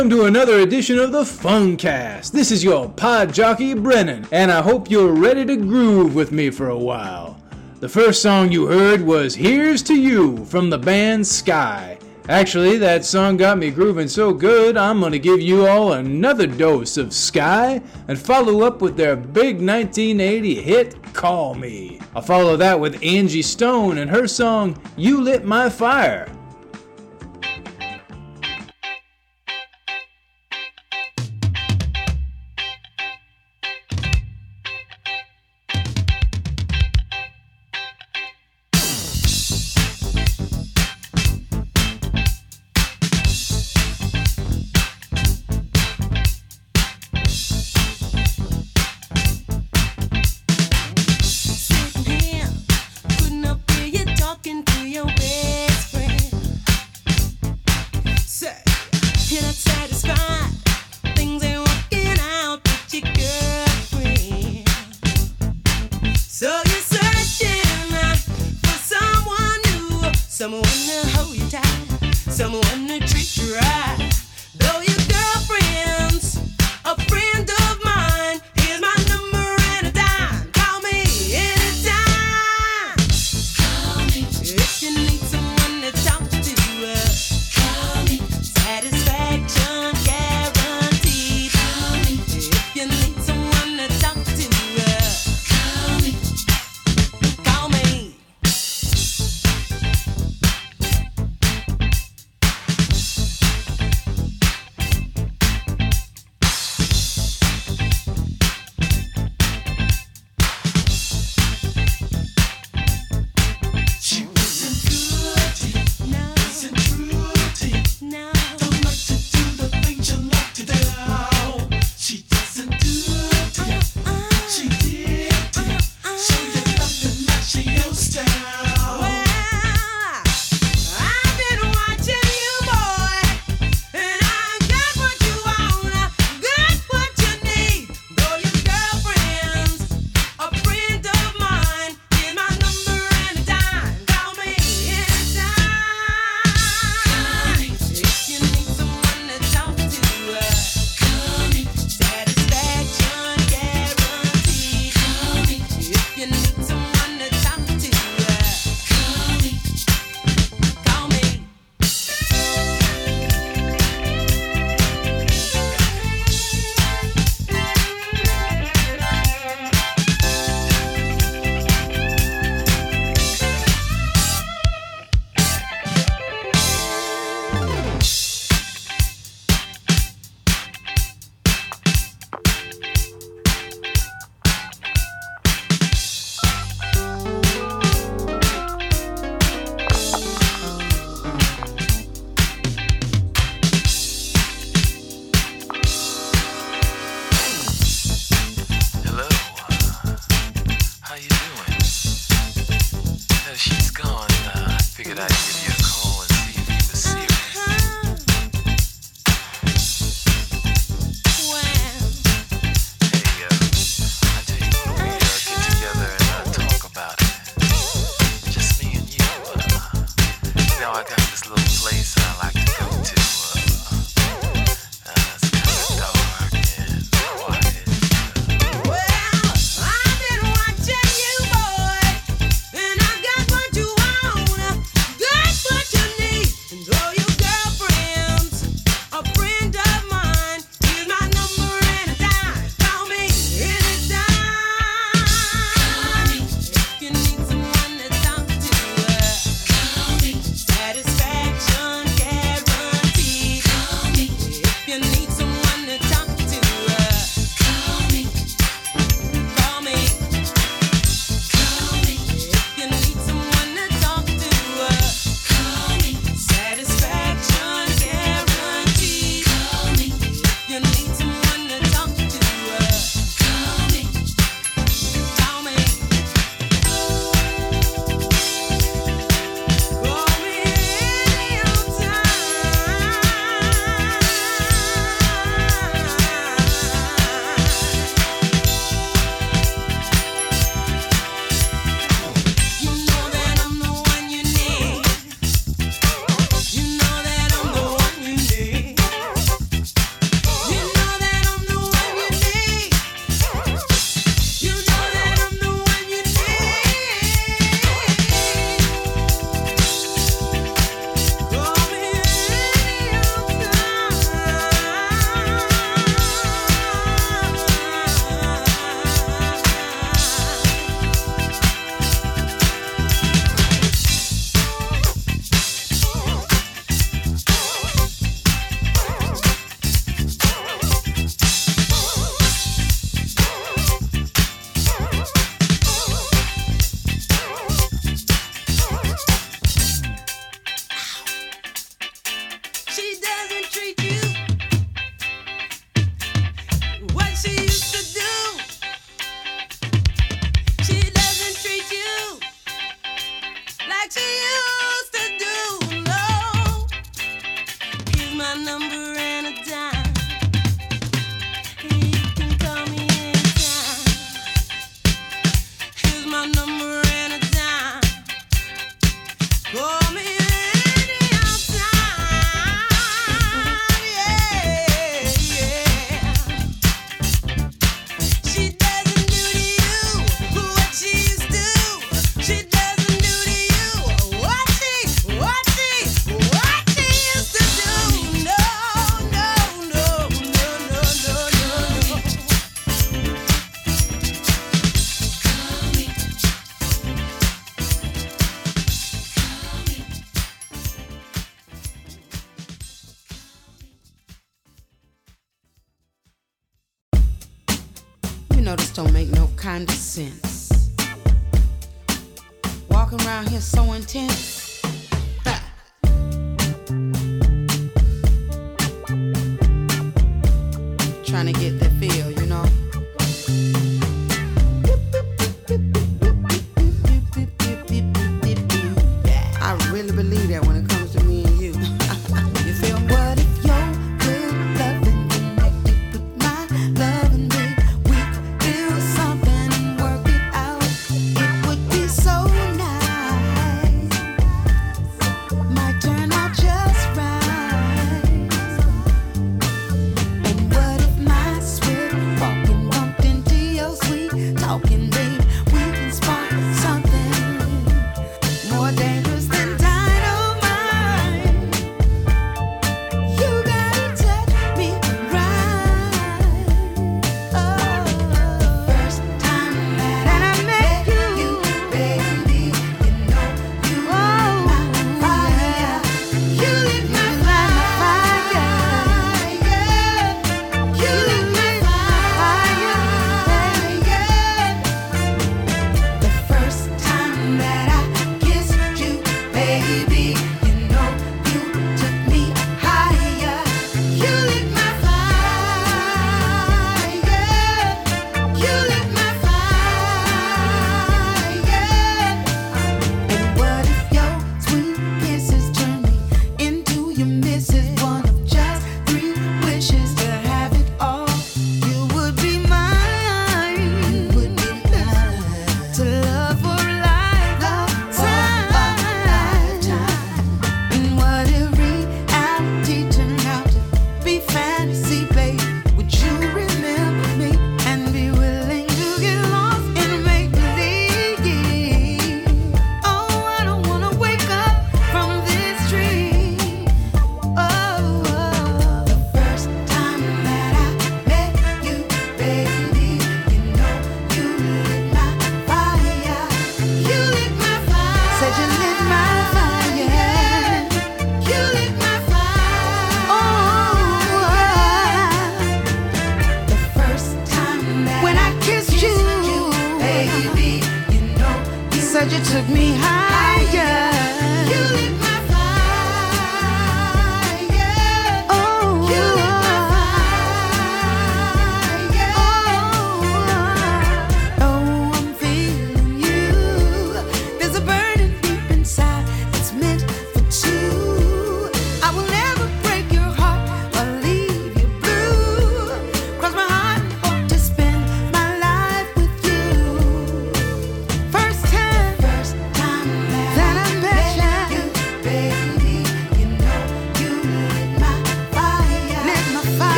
Welcome to another edition of the FUNkast. This is your pod jockey Brennan, and I hope you're ready to groove with me for a while. The first song you heard was Here's to You from the band Skyy. Actually, that song got me grooving so good, I'm gonna give you all another dose of Skyy and follow up with their big 1980 hit, Call Me. I'll follow that with Angie Stone and her song, You Lit My Fire.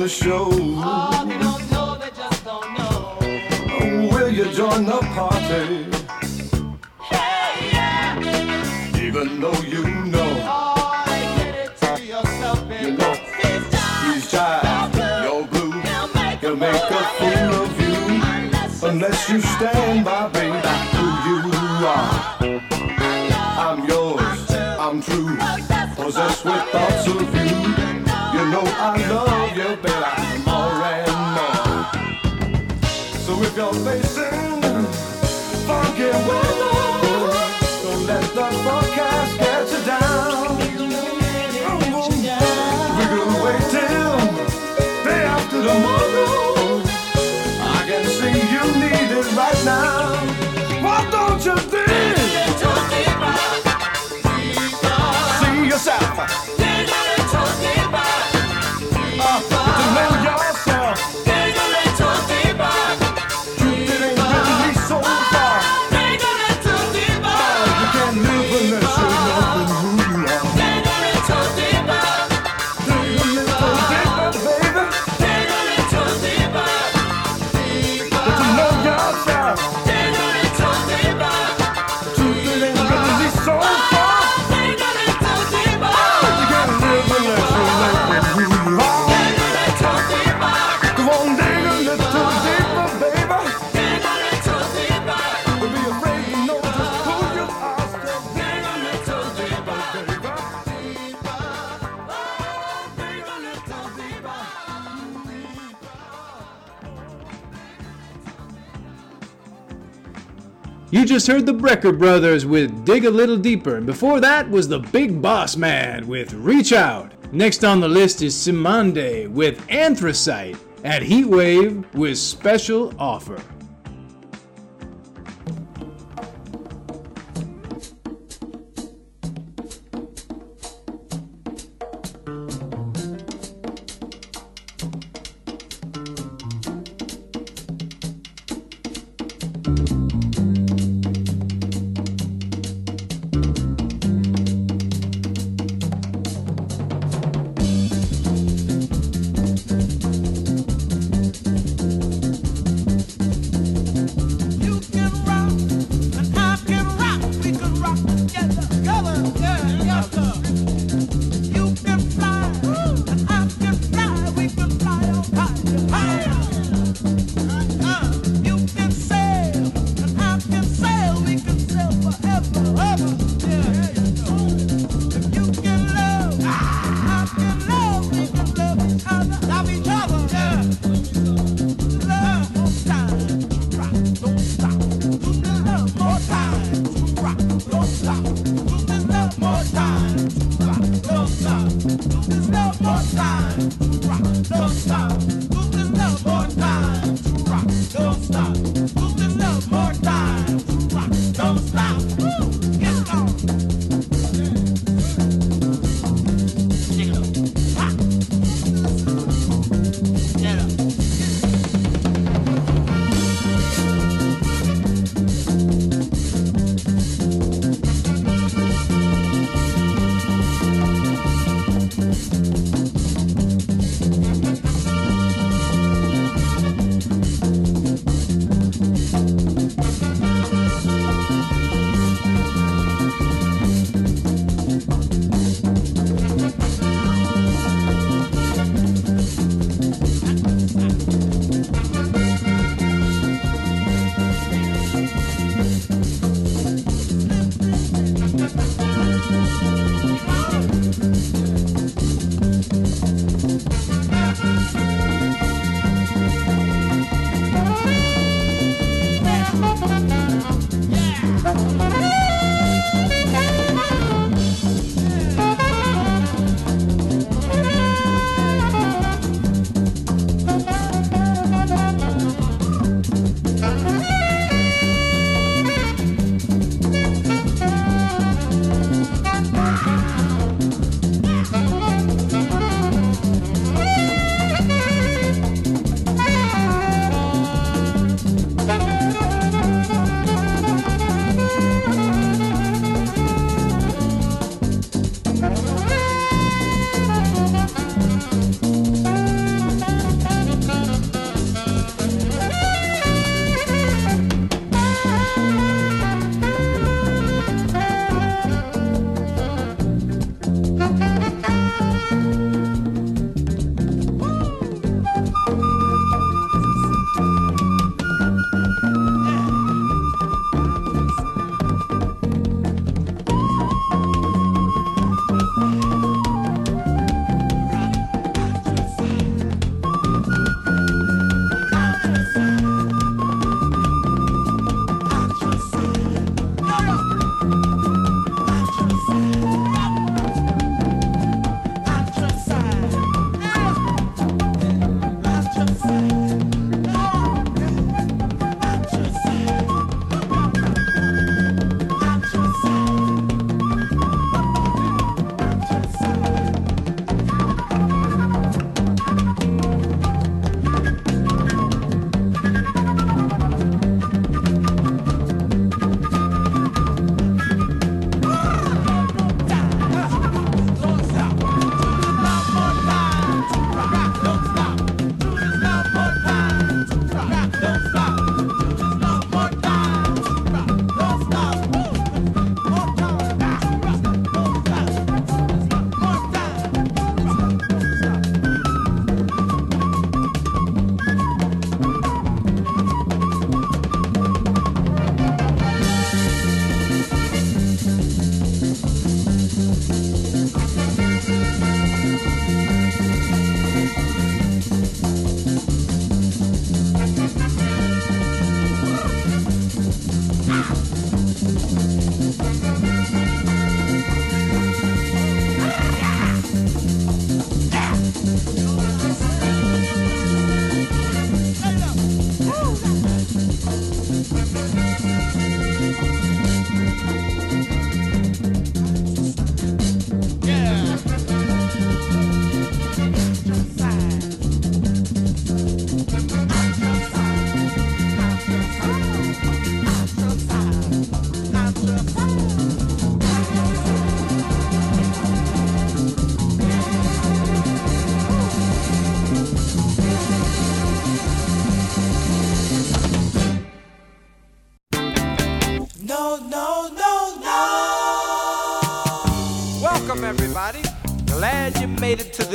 the show. Oh, they don't know, they just don't know. Will you join the party? Hey, yeah. Even though you know. Oh, you're blue. Make, a fool of you. Unless, unless you stand by, baby, who you are. I'm yours, I'm true, possessed with thoughts of you know I love you better more and more. So if you're facing funky weather, don't let the forecast get you down. We can wait till day after tomorrow. I can see you need it right now. Why don't you think? Just heard the Brecker Brothers with Dig a Little Deeper, and before that was the Big Boss Man with Reach Out. Next on the list is Cymande with Anthracite, and Heatwave with Special Offer.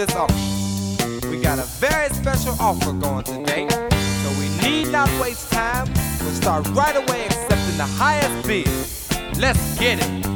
This. We got a very special offer going today, so we need not waste time. We'll start right away accepting the highest bid. Let's get it.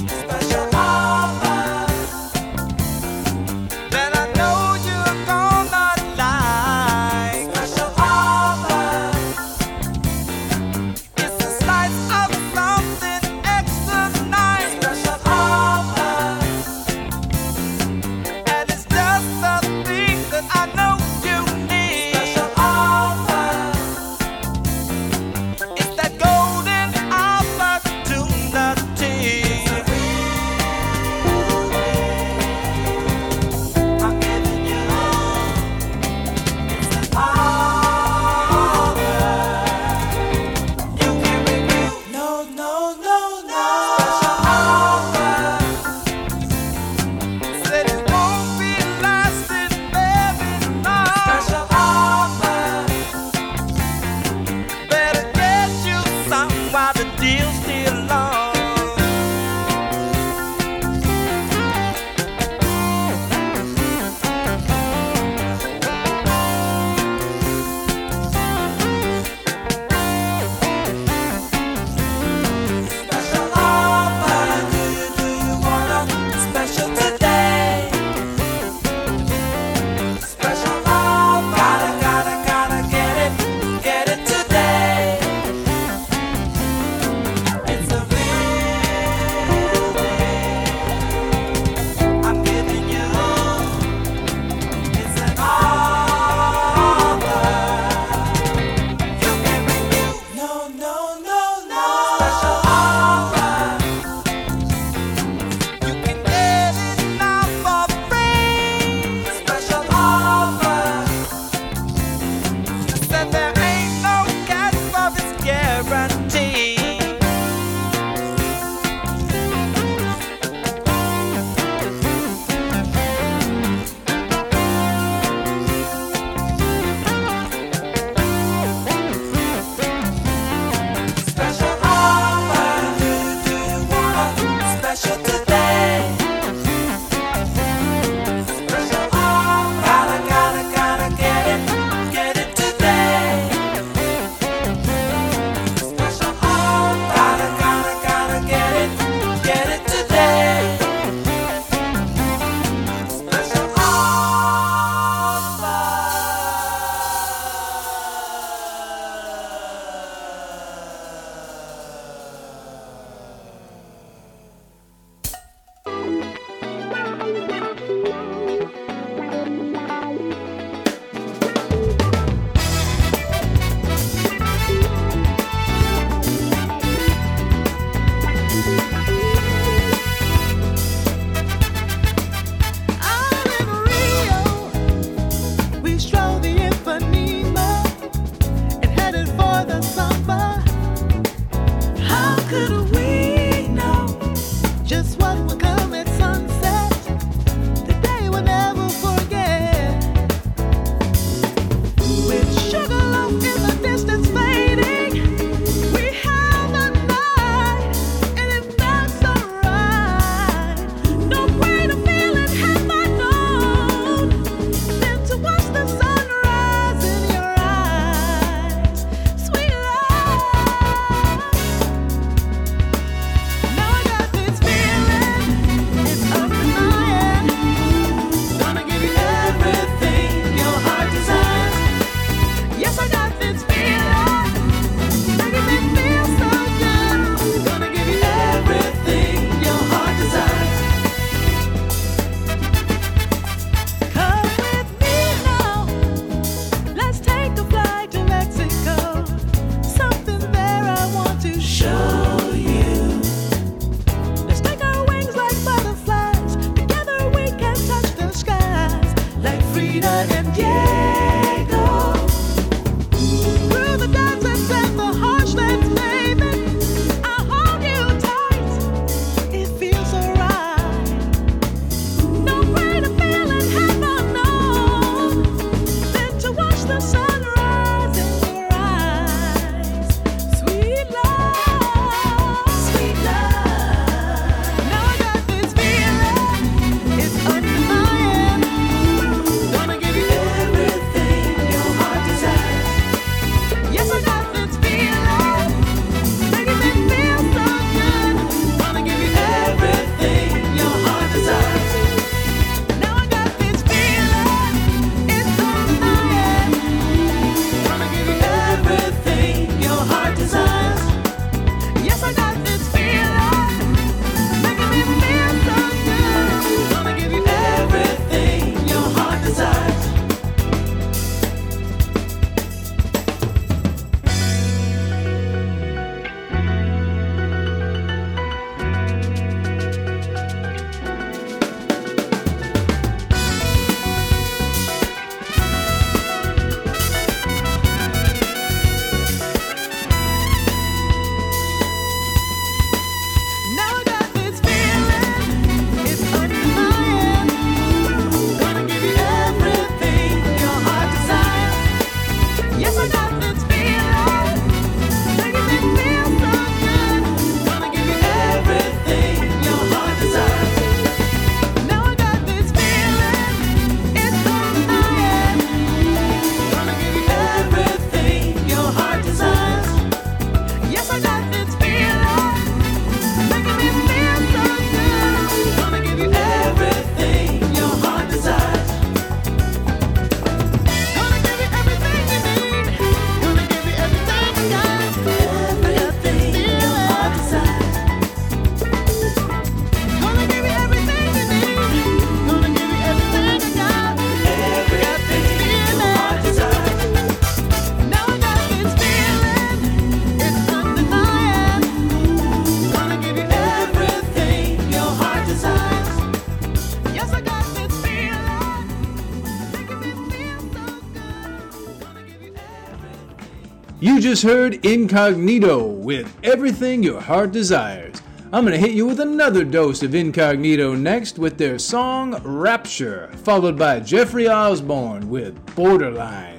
Just heard Incognito with Everything Your Heart Desires. I'm gonna hit you with another dose of Incognito next with their song Rapture, followed by Jeffrey Osborne with Borderlines.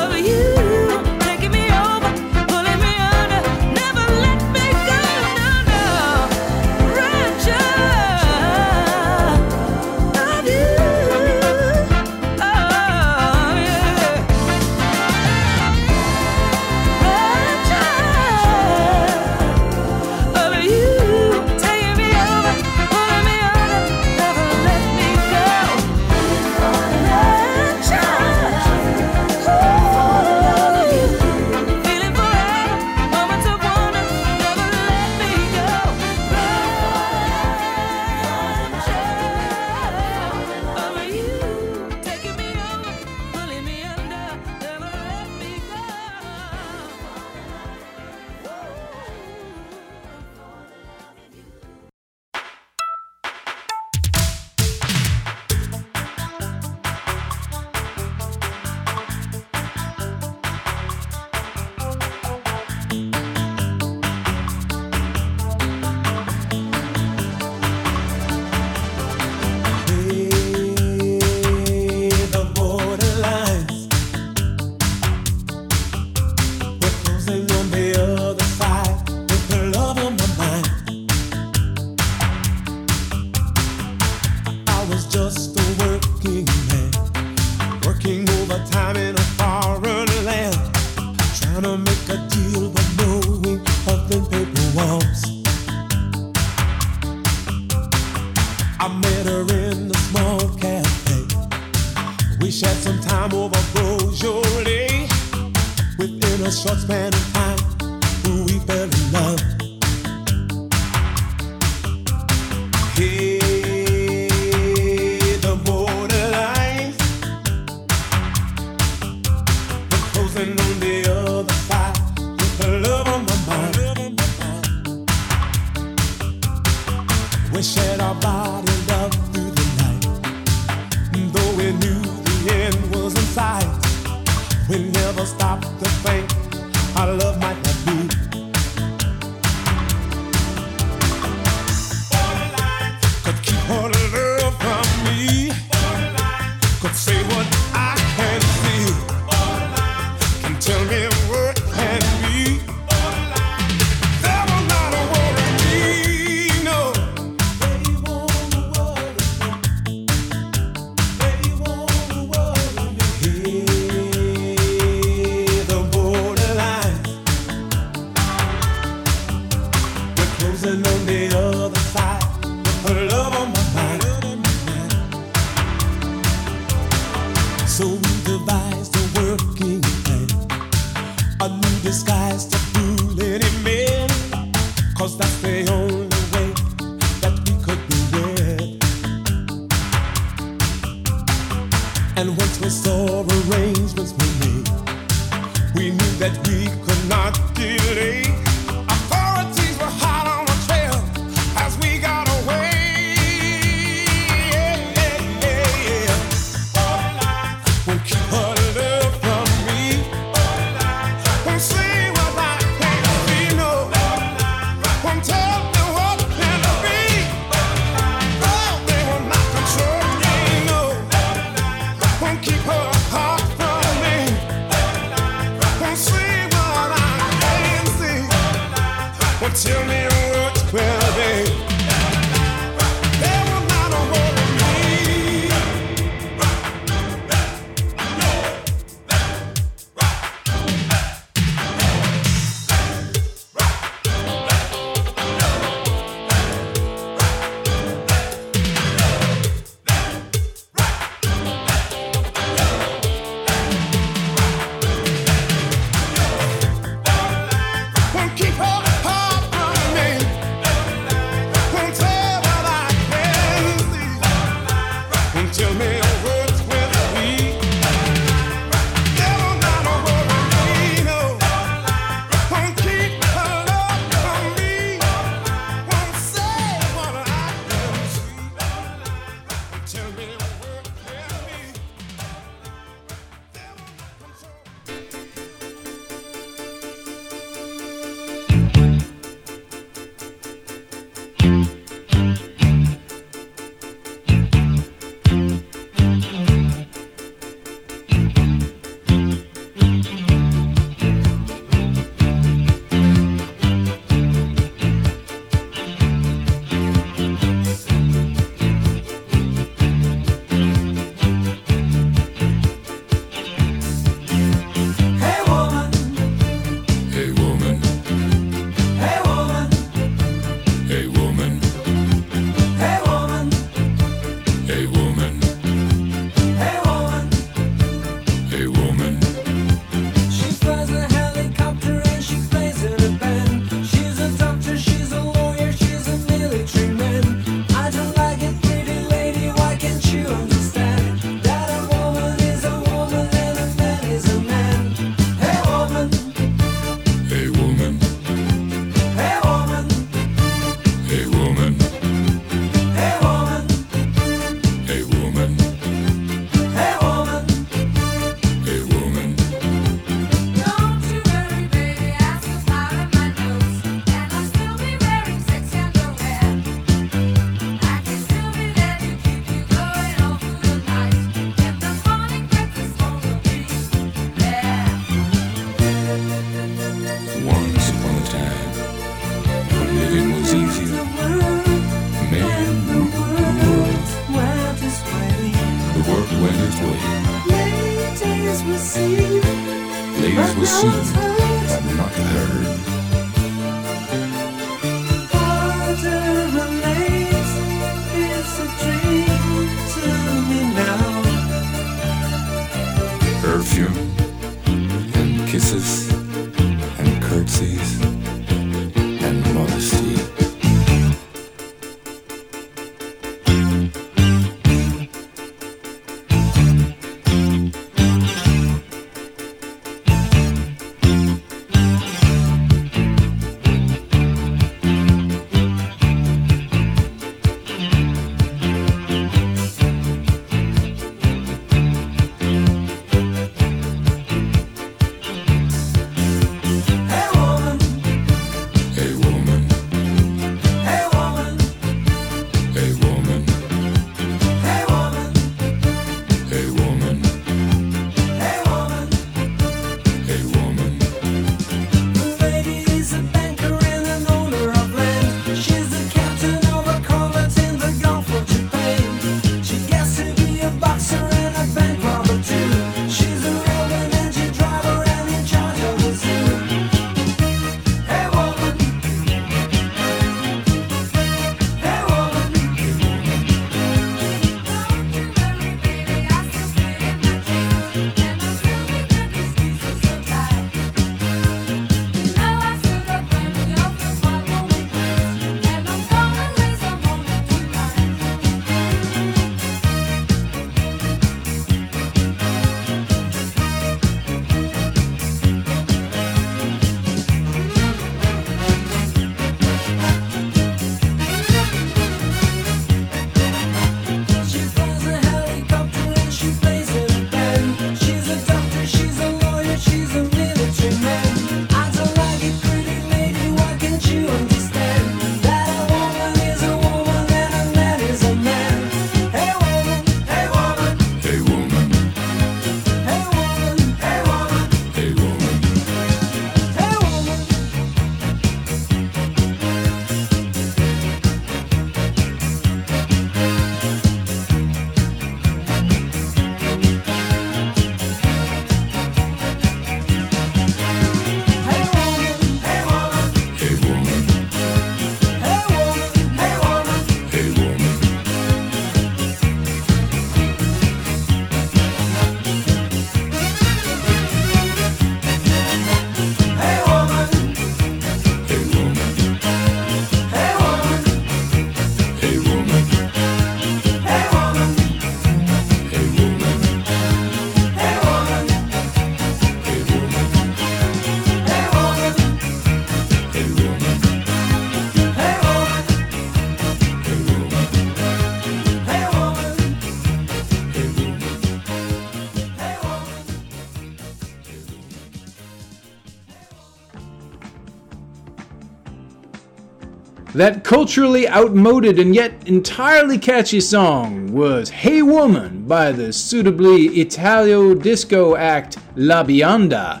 That culturally outmoded and yet entirely catchy song was Hey Woman by the suitably Italo disco act La Bionda.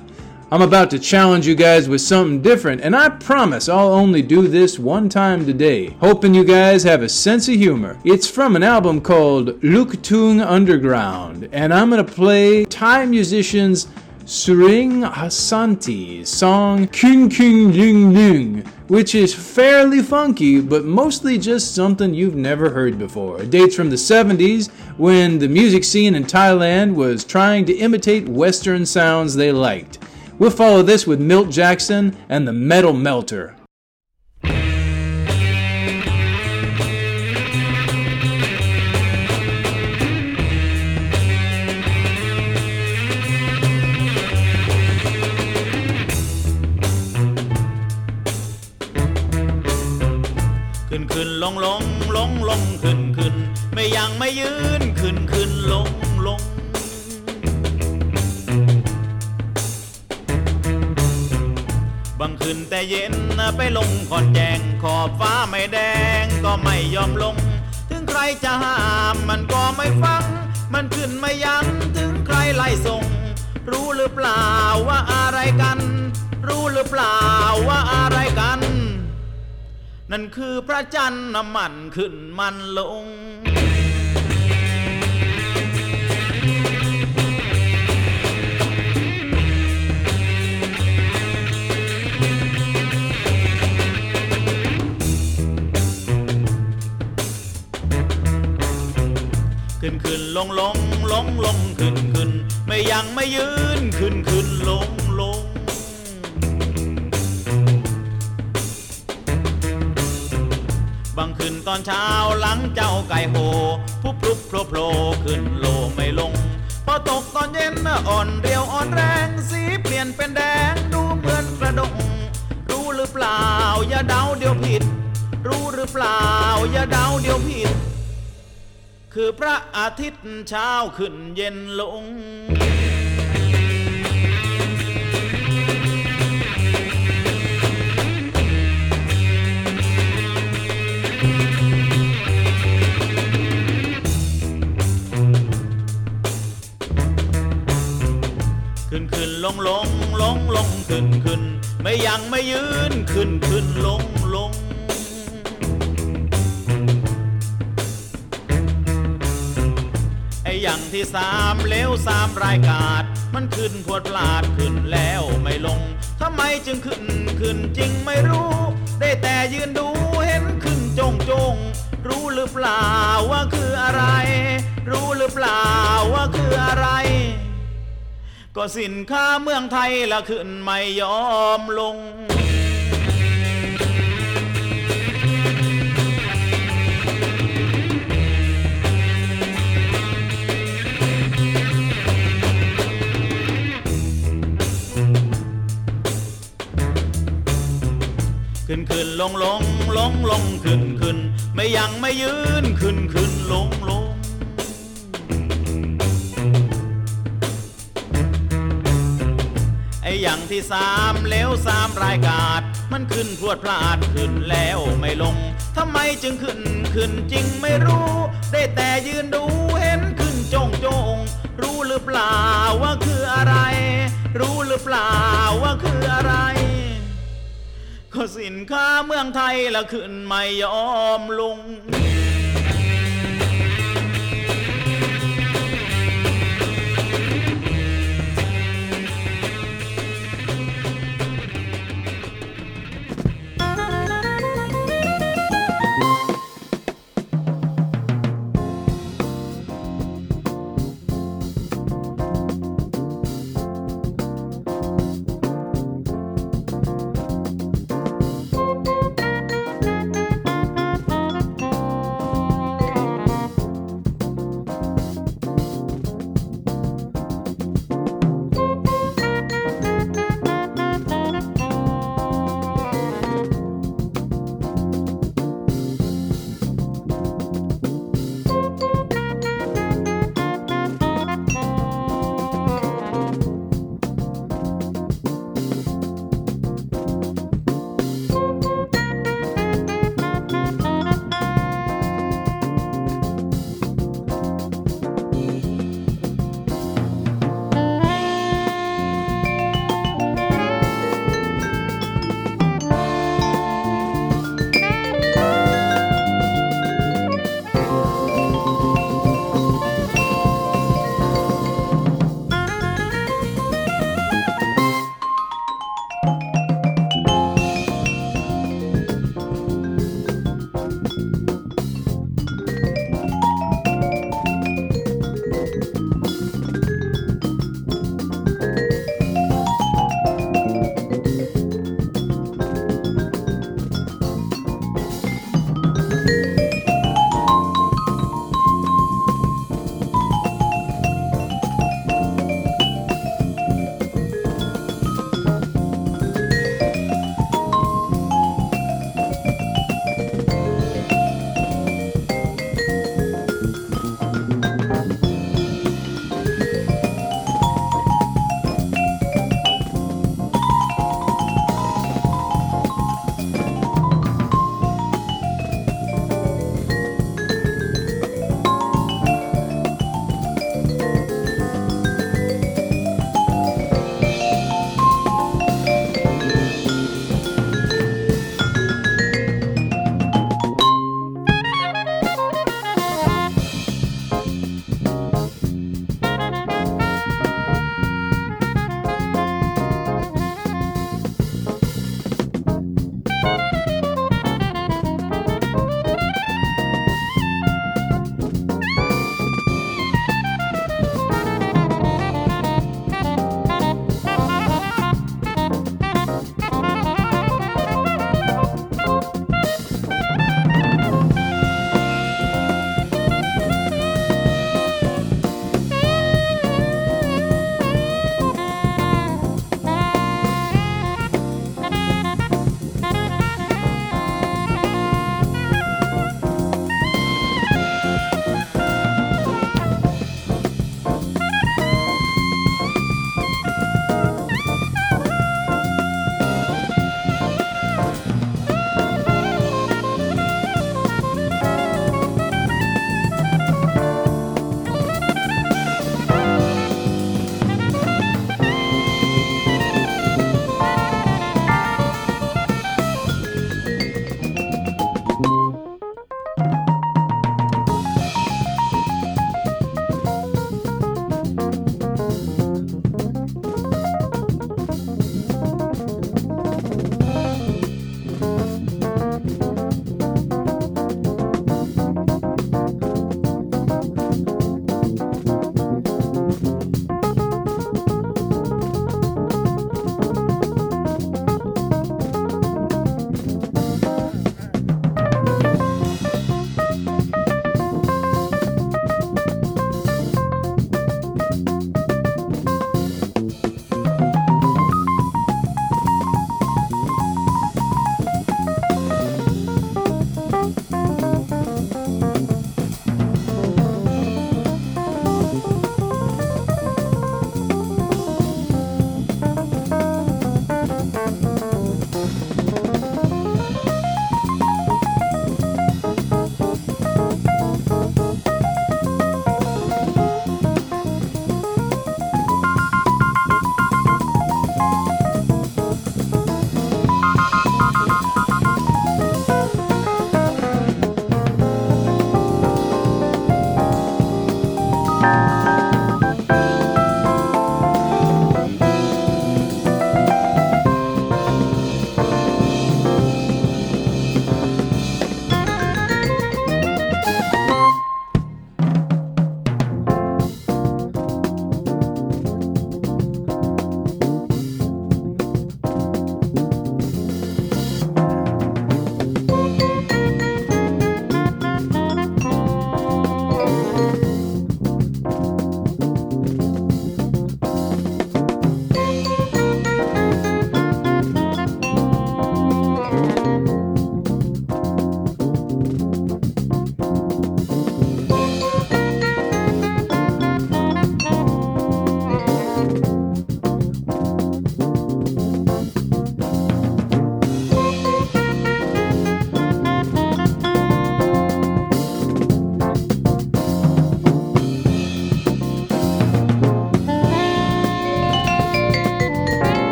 I'm about to challenge you guys with something different, and I promise I'll only do this one time today. Hoping you guys have a sense of humor. It's from an album called Luktung Underground, and I'm gonna play Thai musicians Sroeng Santi's song Kuen Kuen Leung Lueng, which is fairly funky, but mostly just something you've never heard before. It dates from the 70s when the music scene in Thailand was trying to imitate Western sounds they liked. We'll follow this with Milt Jackson and the Metal Melter. ยังไม่ยืนขึ้นขึ้นลงลง บางคืนแต่เย็นไปลงขอนแจงขอบฟ้าไม่แดงก็ไม่ยอมลง ถึงใครจะห้ามมันก็ไม่ฟัง มันขึ้นไม่ยั้งถึงใครไล่ส่ง รู้หรือเปล่าว่าอะไรกัน รู้หรือเปล่าว่าอะไรกันนั่นคือพระจันทร์น้ำมันขึ้นมันลง ขึ้นขึ้นลงลงลงลงขึ้นขึ้นไม่ยังไม่ยืนขึ้นขึ้นลงลงบางคืนตอนเช้าหลังเจ้าไก่โหพุบพลุบโผล่โผล่ขึ้นโลไม่ลง พอตกตอนเย็นอ่อนเรียวอ่อนแรงสีเปลี่ยนเป็นแดงดูเหมือนกระดง รู้หรือเปล่าอย่าเดาเดี๋ยวผิด รู้หรือเปล่าอย่าเดาเดี๋ยวผิด คือพระอาทิตย์เช้าขึ้นเย็นลง ขึ้นขึ้นลงลงลงลงขึ้นขึ้นไม่ยังไม่ยืนขึ้นขึ้นลง อย่างที่สามเลวสามรายกาดมันขึ้นพวดพลาดขึ้นแล้วไม่ลงทำไมจึงขึ้นขึ้นจริงไม่รู้ ได้แต่ยืนดูเห็นขึ้นจงจงรู้หรือเปล่าว่าคืออะไร รู้หรือเปล่าว่าคืออะไร ก็สินค้าเมืองไทยละขึ้นไม่ยอมลง ลงลงลงลงขึ้นขึ้นไม่ยังไม่ยืนขึ้นขึ้นลงลงไอ้อย่างที่สามเลวสามรายกาดมันขึ้นพรวดพลาดขึ้นแล้วไม่ลงทำไมจึงขึ้นขึ้นจริงไม่รู้ ได้แต่ยืนดูเห็นขึ้นจงจง รู้หรือเปล่าว่าคืออะไร รู้หรือเปล่าว่าคือ ก็สินค้าเมืองไทยละขึ้นไม่ยอมลง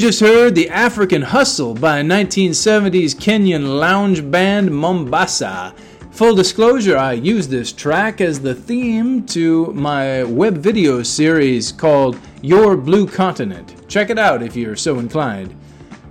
just heard The African Hustle by 1970s Kenyan lounge band Mombasa. Full disclosure, I used this track as the theme to my web video series called Your Blue Continent. Check it out if you're so inclined.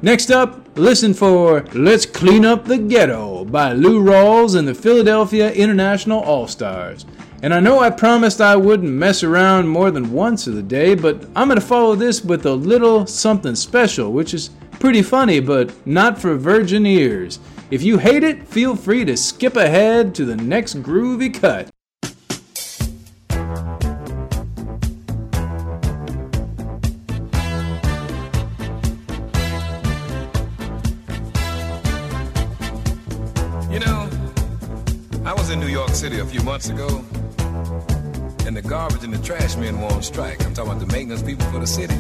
Next up, listen for Let's Clean Up the Ghetto by Lou Rawls and the Philadelphia International All Stars. And I know I promised I wouldn't mess around more than once of the day, but I'm going to follow this with a little something special, which is pretty funny, but not for virgin ears. If you hate it, feel free to skip ahead to the next groovy cut. You know, I was in New York City a few months ago, and the garbage and the trash men were on strike. I'm talking about the maintenance people for the city.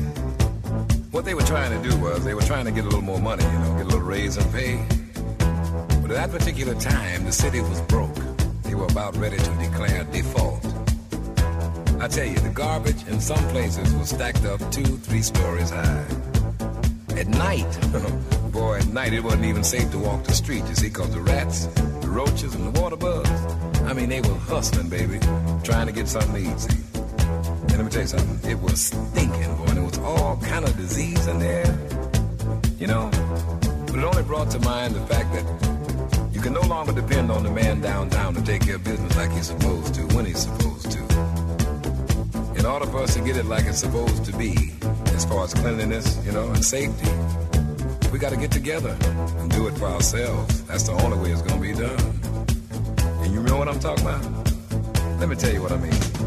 What they were trying to do was they were trying to get a little more money, you know, get a little raise in pay. But at that particular time, the city was broke. They were about ready to declare default. I tell you, the garbage in some places was stacked up two, three stories high. At night, boy, at night it wasn't even safe to walk the street, you see, because the rats, the roaches, and the water bugs, I mean, they were hustling, baby, trying to get something eat. And let me tell you something, it was stinking, boy, and there was all kind of disease in there, you know. But it only brought to mind the fact that you can no longer depend on the man downtown to take care of business like he's supposed to, when he's supposed to. In order for us to get it like it's supposed to be, as far as cleanliness, you know, and safety, we got to get together and do it for ourselves. That's the only way it's going to be done. I'm talking about? Let me tell you what I mean.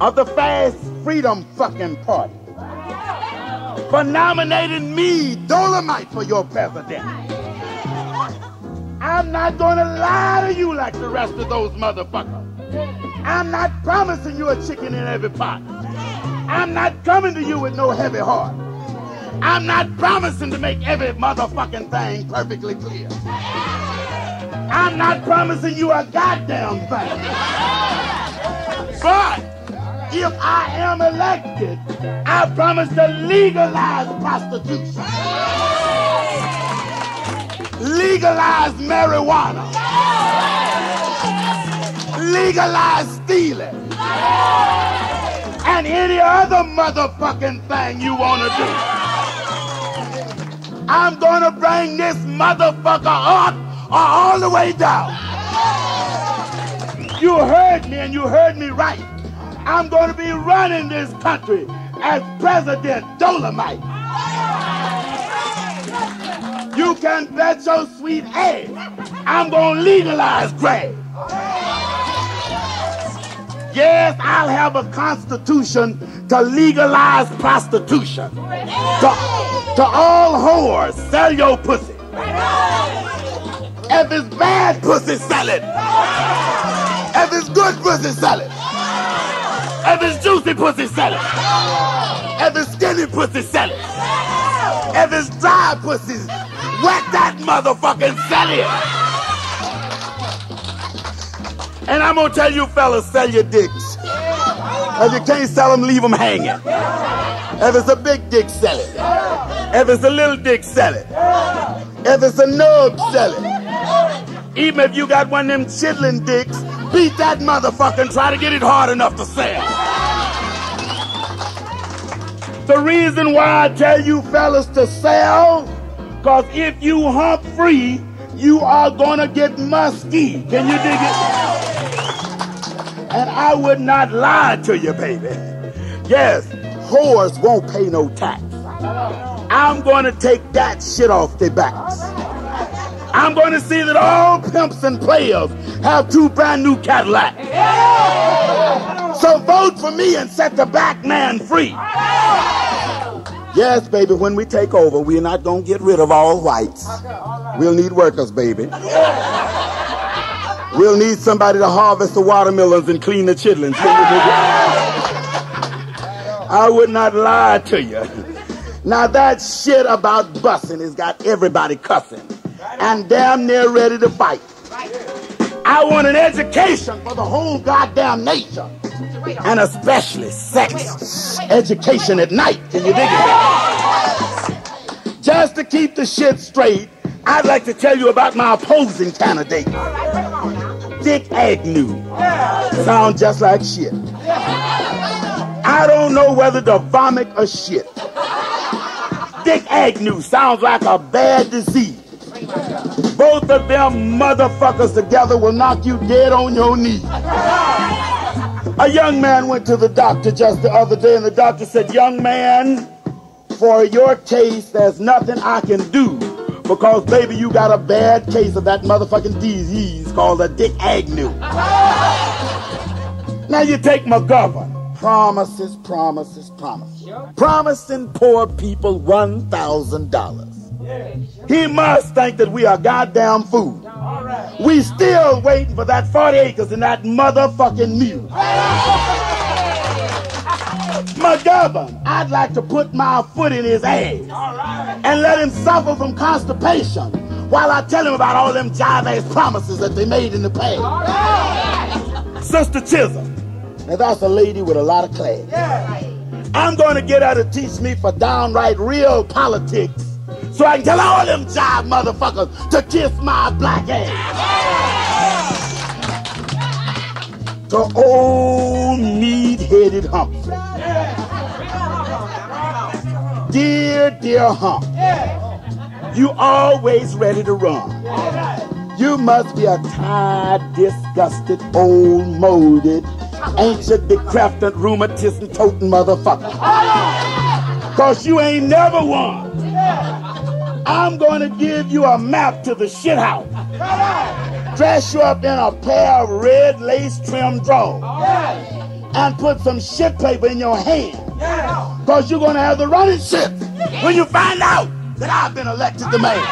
Of the Fast Freedom fucking Party, for nominating me, Dolemite, for your president. I'm not gonna lie to you like the rest of those motherfuckers. I'm not promising you a chicken in every pot. I'm not coming to you with no heavy heart. I'm not promising to make every motherfucking thing perfectly clear. I'm not promising you a goddamn thing. But if I am elected, I promise to legalize prostitution, legalize marijuana, legalize stealing, and any other motherfucking thing you want to do. I'm gonna bring this motherfucker up all the way down. You heard me and you heard me right. I'm going to be running this country as President Dolemite. You can bet your sweet ass I'm going to legalize crack. Yes, I'll have a constitution to legalize prostitution. To, to all whores, sell your pussy. If it's bad pussy, sell it. If it's good pussy, sell it. If it's juicy pussy, sell it. If skinny pussy, sell it. If it's dry pussy, wet that motherfucking sell it. And I'm gonna tell you fellas, sell your dicks. If you can't sell them, leave them hanging. If it's a big dick, sell it. If it's a little dick, sell it. If it's a nub, sell it. Even if you got one of them chitlin dicks, beat that motherfucker and try to get it hard enough to sell. The reason why I tell you fellas to sell, cause if you hump free, you are gonna get musky. Can you dig it? And I would not lie to you, baby. Yes, whores won't pay no tax. I'm gonna take that shit off their backs. I'm gonna see that all pimps and players have two brand new Cadillacs. Yeah. So vote for me and set the black man free. Yes, baby, when we take over, we're not gonna get rid of all whites. We'll need workers, baby. We'll need somebody to harvest the watermelons and clean the chitlins. I would not lie to you. Now that shit about bussing has got everybody cussing and damn near ready to fight. I want an education for the whole goddamn nation. And especially sex education at night. Can you dig it? Just to keep the shit straight, I'd like to tell you about my opposing candidate, Dick Agnew. Sound just like shit. I don't know whether to vomit or shit. Dick Agnew sounds like a bad disease. Both of them motherfuckers together will knock you dead on your knees. A young man went to the doctor just the other day, and the doctor said, Young man, for your case, there's nothing I can do because, baby, you got a bad case of that motherfucking disease called a Dick Agnew. Now you take McGovern. Promises, promises, promises. Promising poor people $1,000. He must think that we are goddamn food. We still waiting for that 40 acres and that motherfucking mule. McGovern, I'd like to put my foot in his ass and let him suffer from constipation while I tell him about all them jive ass promises that they made in the past. Sister Chisholm, now that's a lady with a lot of class. I'm going to get her to teach me for downright real politics so I can tell all them jive motherfuckers to kiss my black ass. To old meat-headed Humphrey. Dear, dear Hump, you always ready to run. You must be a tired, disgusted, old, molded, ancient, decrepit, rheumatism toting motherfucker. Cause you ain't never won. I'm gonna give you a map to the shit house. Dress you up in a pair of red lace trim drawers. And put some shit paper in your hand. Cause you're gonna have the running shit when you find out that I've been elected the mayor.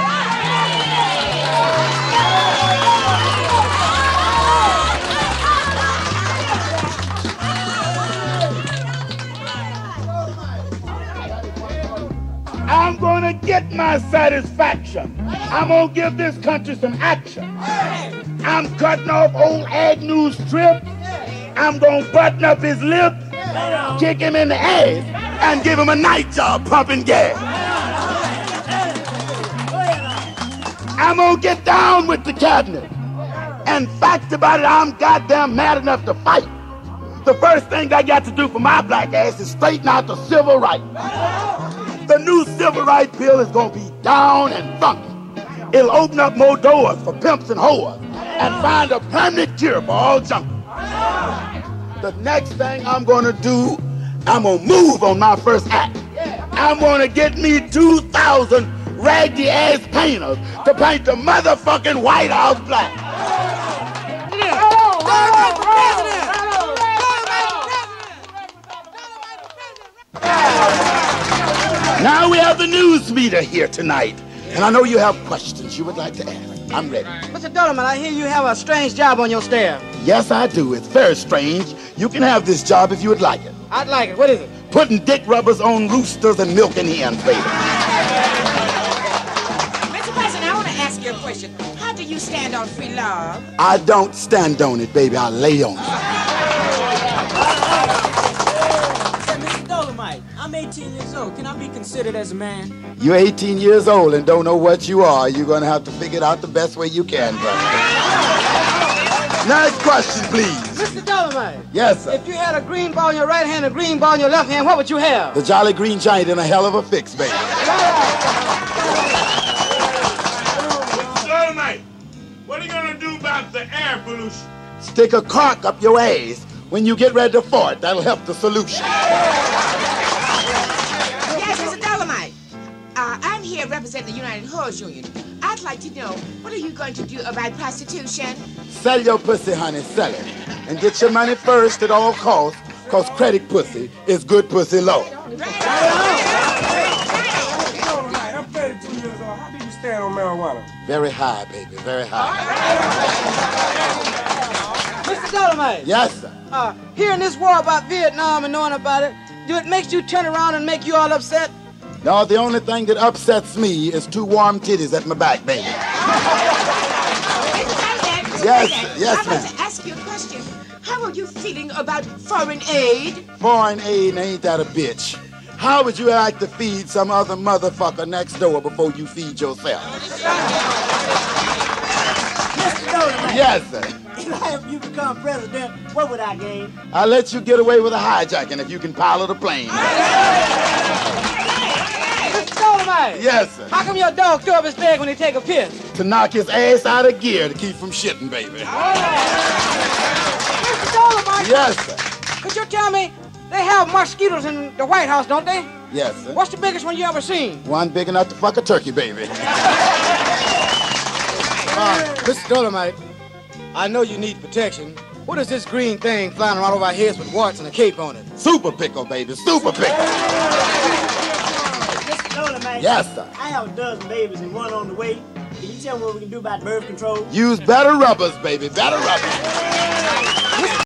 I'm gonna get my satisfaction. I'm gonna give this country some action. I'm cutting off old Agnew's strip. I'm gonna button up his lip, kick him in the ass, and give him a night job pumping gas. I'm gonna get down with the cabinet. And fact about it, I'm goddamn mad enough to fight. The first thing I got to do for my black ass is straighten out the civil rights. The new civil rights bill is gonna be down and funky. It'll open up more doors for pimps and whores and find a permanent cure for all junk. The next thing I'm gonna do, I'm gonna move on my first act. I'm gonna get me 2,000 raggedy ass painters to paint the motherfucking White House black. Now we have the news meter here tonight. And I know you have questions you would like to ask. I'm ready. Mr. Dolman, I hear you have a strange job on your staff. Yes, I do. It's very strange. You can have this job if you would like it. I'd like it. What is it? Putting dick rubbers on roosters and milking hens, baby. Mr. President, I want to ask you a question. How do you stand on free love? I don't stand on it, baby. I lay on it. 18 years old. Can I be considered as a man? You're 18 years old and don't know what you are. You're going to have to figure it out the best way you can, brother. Next question, please. Mr. Dolemite. Yes, sir. If you had a green ball in your right hand and a green ball in your left hand, what would you have? The Jolly Green Giant in a hell of a fix, baby. Dolemite, what are you gonna do about the air pollution? Stick a cork up your ass when you get ready to fart. That'll help the solution. I'm here representing the United Hose Union. I'd like to know, what are you going to do about prostitution? Sell your pussy, honey, sell it. And get your money first at all costs, cause credit pussy is good pussy low. Dolemite, I'm 32 years old. How do you stand on marijuana? Very high, baby, very high. Mr. Dolemite. Yes, sir. Uh, hearing this war about Vietnam and knowing about it, do it makes you turn around and make you all upset? No, the only thing that upsets me is two warm titties at my back, baby. Yes, yes, ma'am. I want to ask you a question. How are you feeling about foreign aid? Foreign aid ain't that a bitch. How would you like to feed some other motherfucker next door before you feed yourself? Mr. Dolemite. Yes, sir. If you become president, what would I gain? I'll let you get away with a hijacking if you can pilot a plane. Dolemite. Yes, sir. How come your dog throw up his leg when he take a piss? To knock his ass out of gear to keep from shitting, baby. All right. Mr. Dolemite. Yes, sir. Could you tell me, they have mosquitoes in the White House, don't they? Yes, sir. What's the biggest one you ever seen? One big enough to fuck a turkey, baby. Uh, Mr. Dolemite, I know you need protection. What is this green thing flying around over our heads with warts and a cape on it? Super pickle, baby. Super pickle. Yes, sir. I have a dozen babies and one on the way. Can you tell me what we can do about birth control? Use better rubbers, baby. Better rubbers.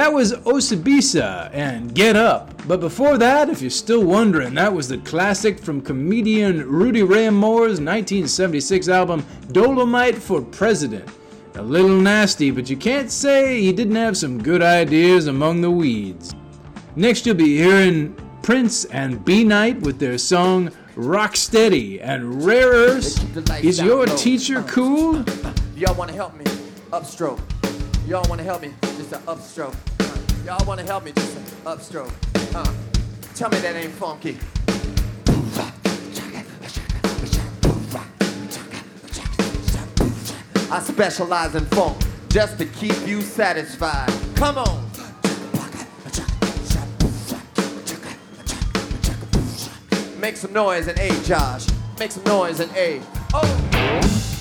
That was Osibisa and Get Up. But before that, if you're still wondering, that was the classic from comedian Rudy Ray Moore's 1976 album Dolemite for President. A little nasty, but you can't say he didn't have some good ideas among the weeds. Next, you'll be hearing Prince and B Knight with their song Rock Steady and Rare Earth. Is your teacher uh-huh. cool? Y'all wanna help me? Upstroke. Y'all wanna help me? Just an upstroke. Y'all wanna help me? Just upstroke. Uh, tell me that ain't funky. I specialize in funk just to keep you satisfied. Come on. Make some noise and A, Josh. Make some noise and A. Oh.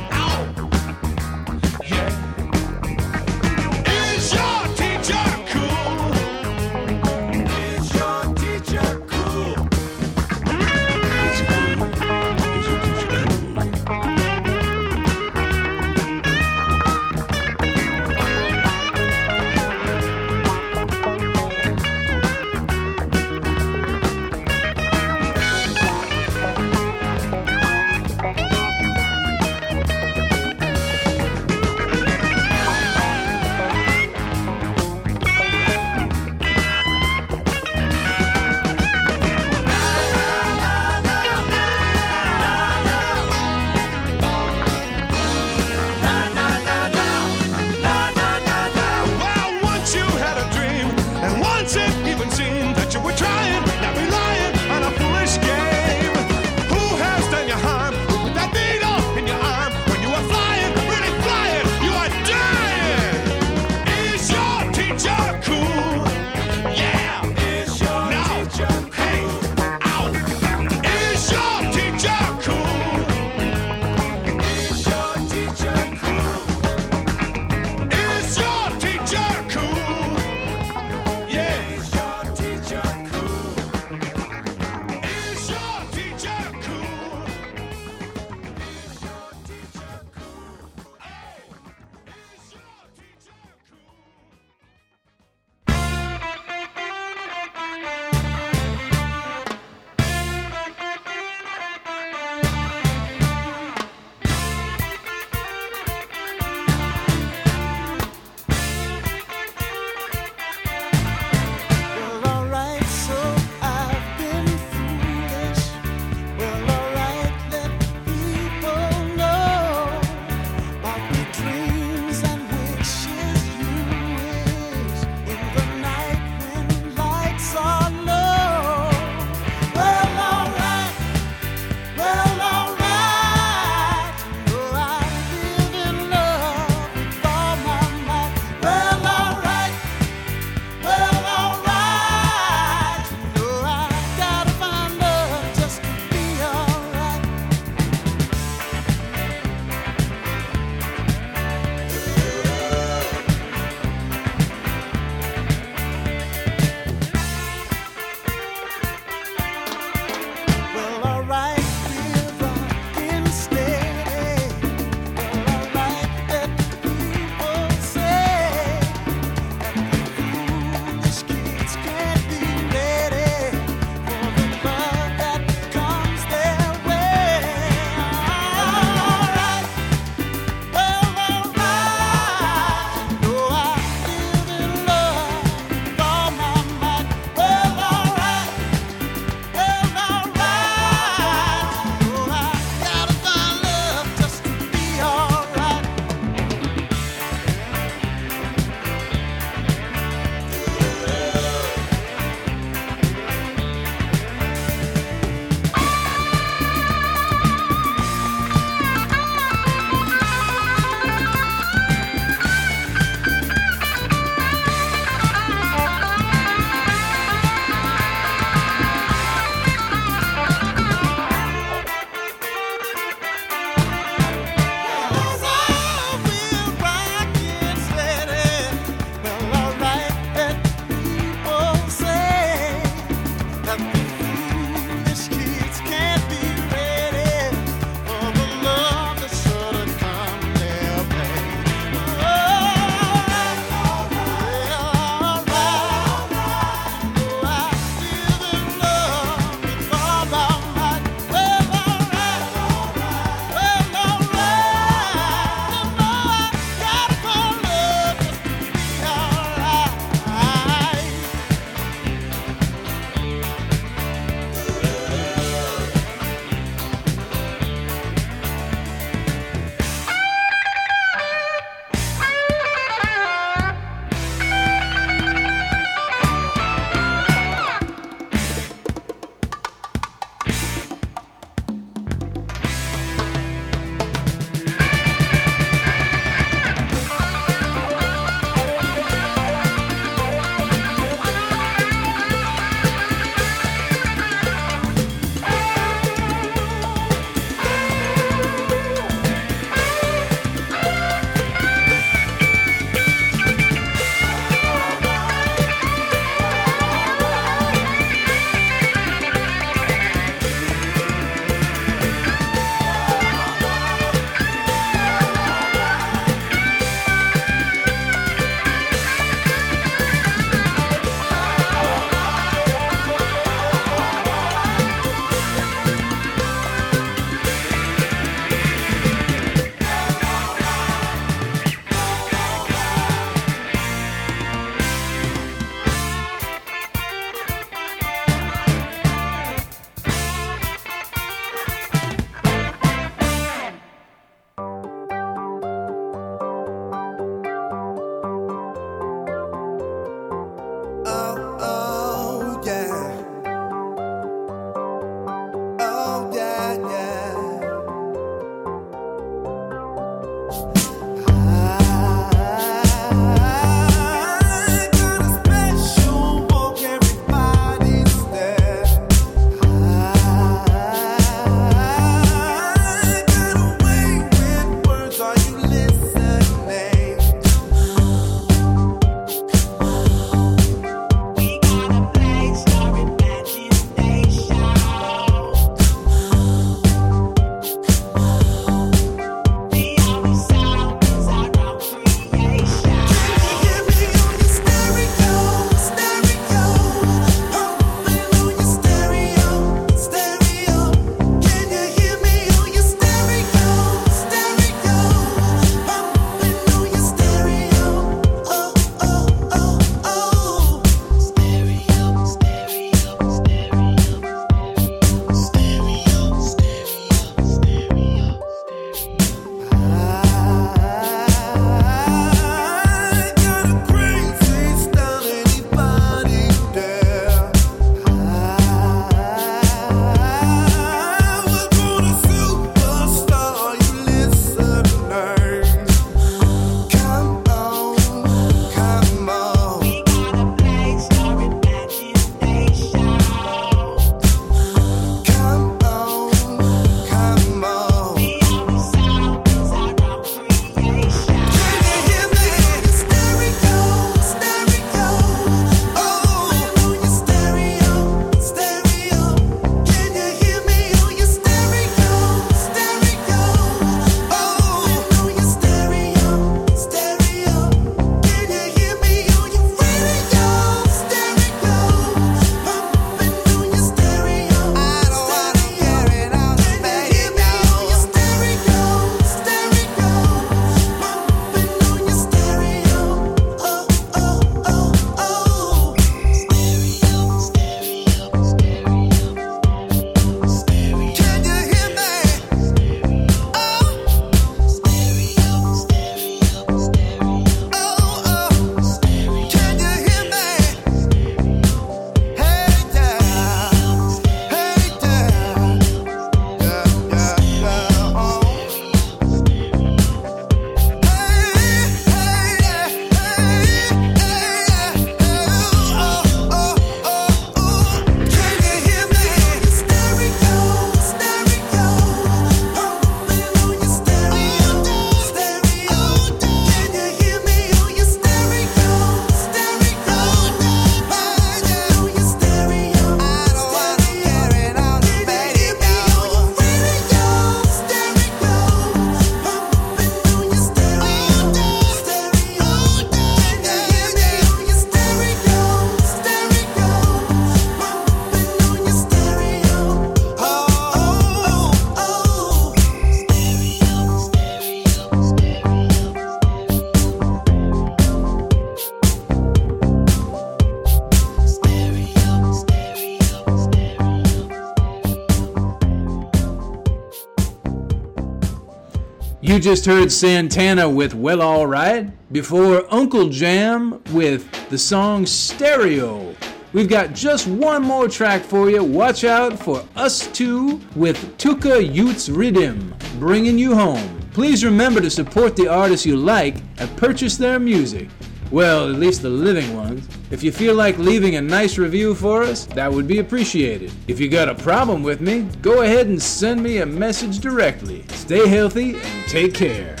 just heard Santana with Well Alright. Before Unklejam with the song Stereo. We've got just one more track for you. Watch out for Us2 with Tukka Yoots Riddim, bringing you home. Please remember to support the artists you like and purchase their music. Well, at least the living ones. If you feel like leaving a nice review for us, that would be appreciated. If you got a problem with me, go ahead and send me a message directly. Stay healthy and take care.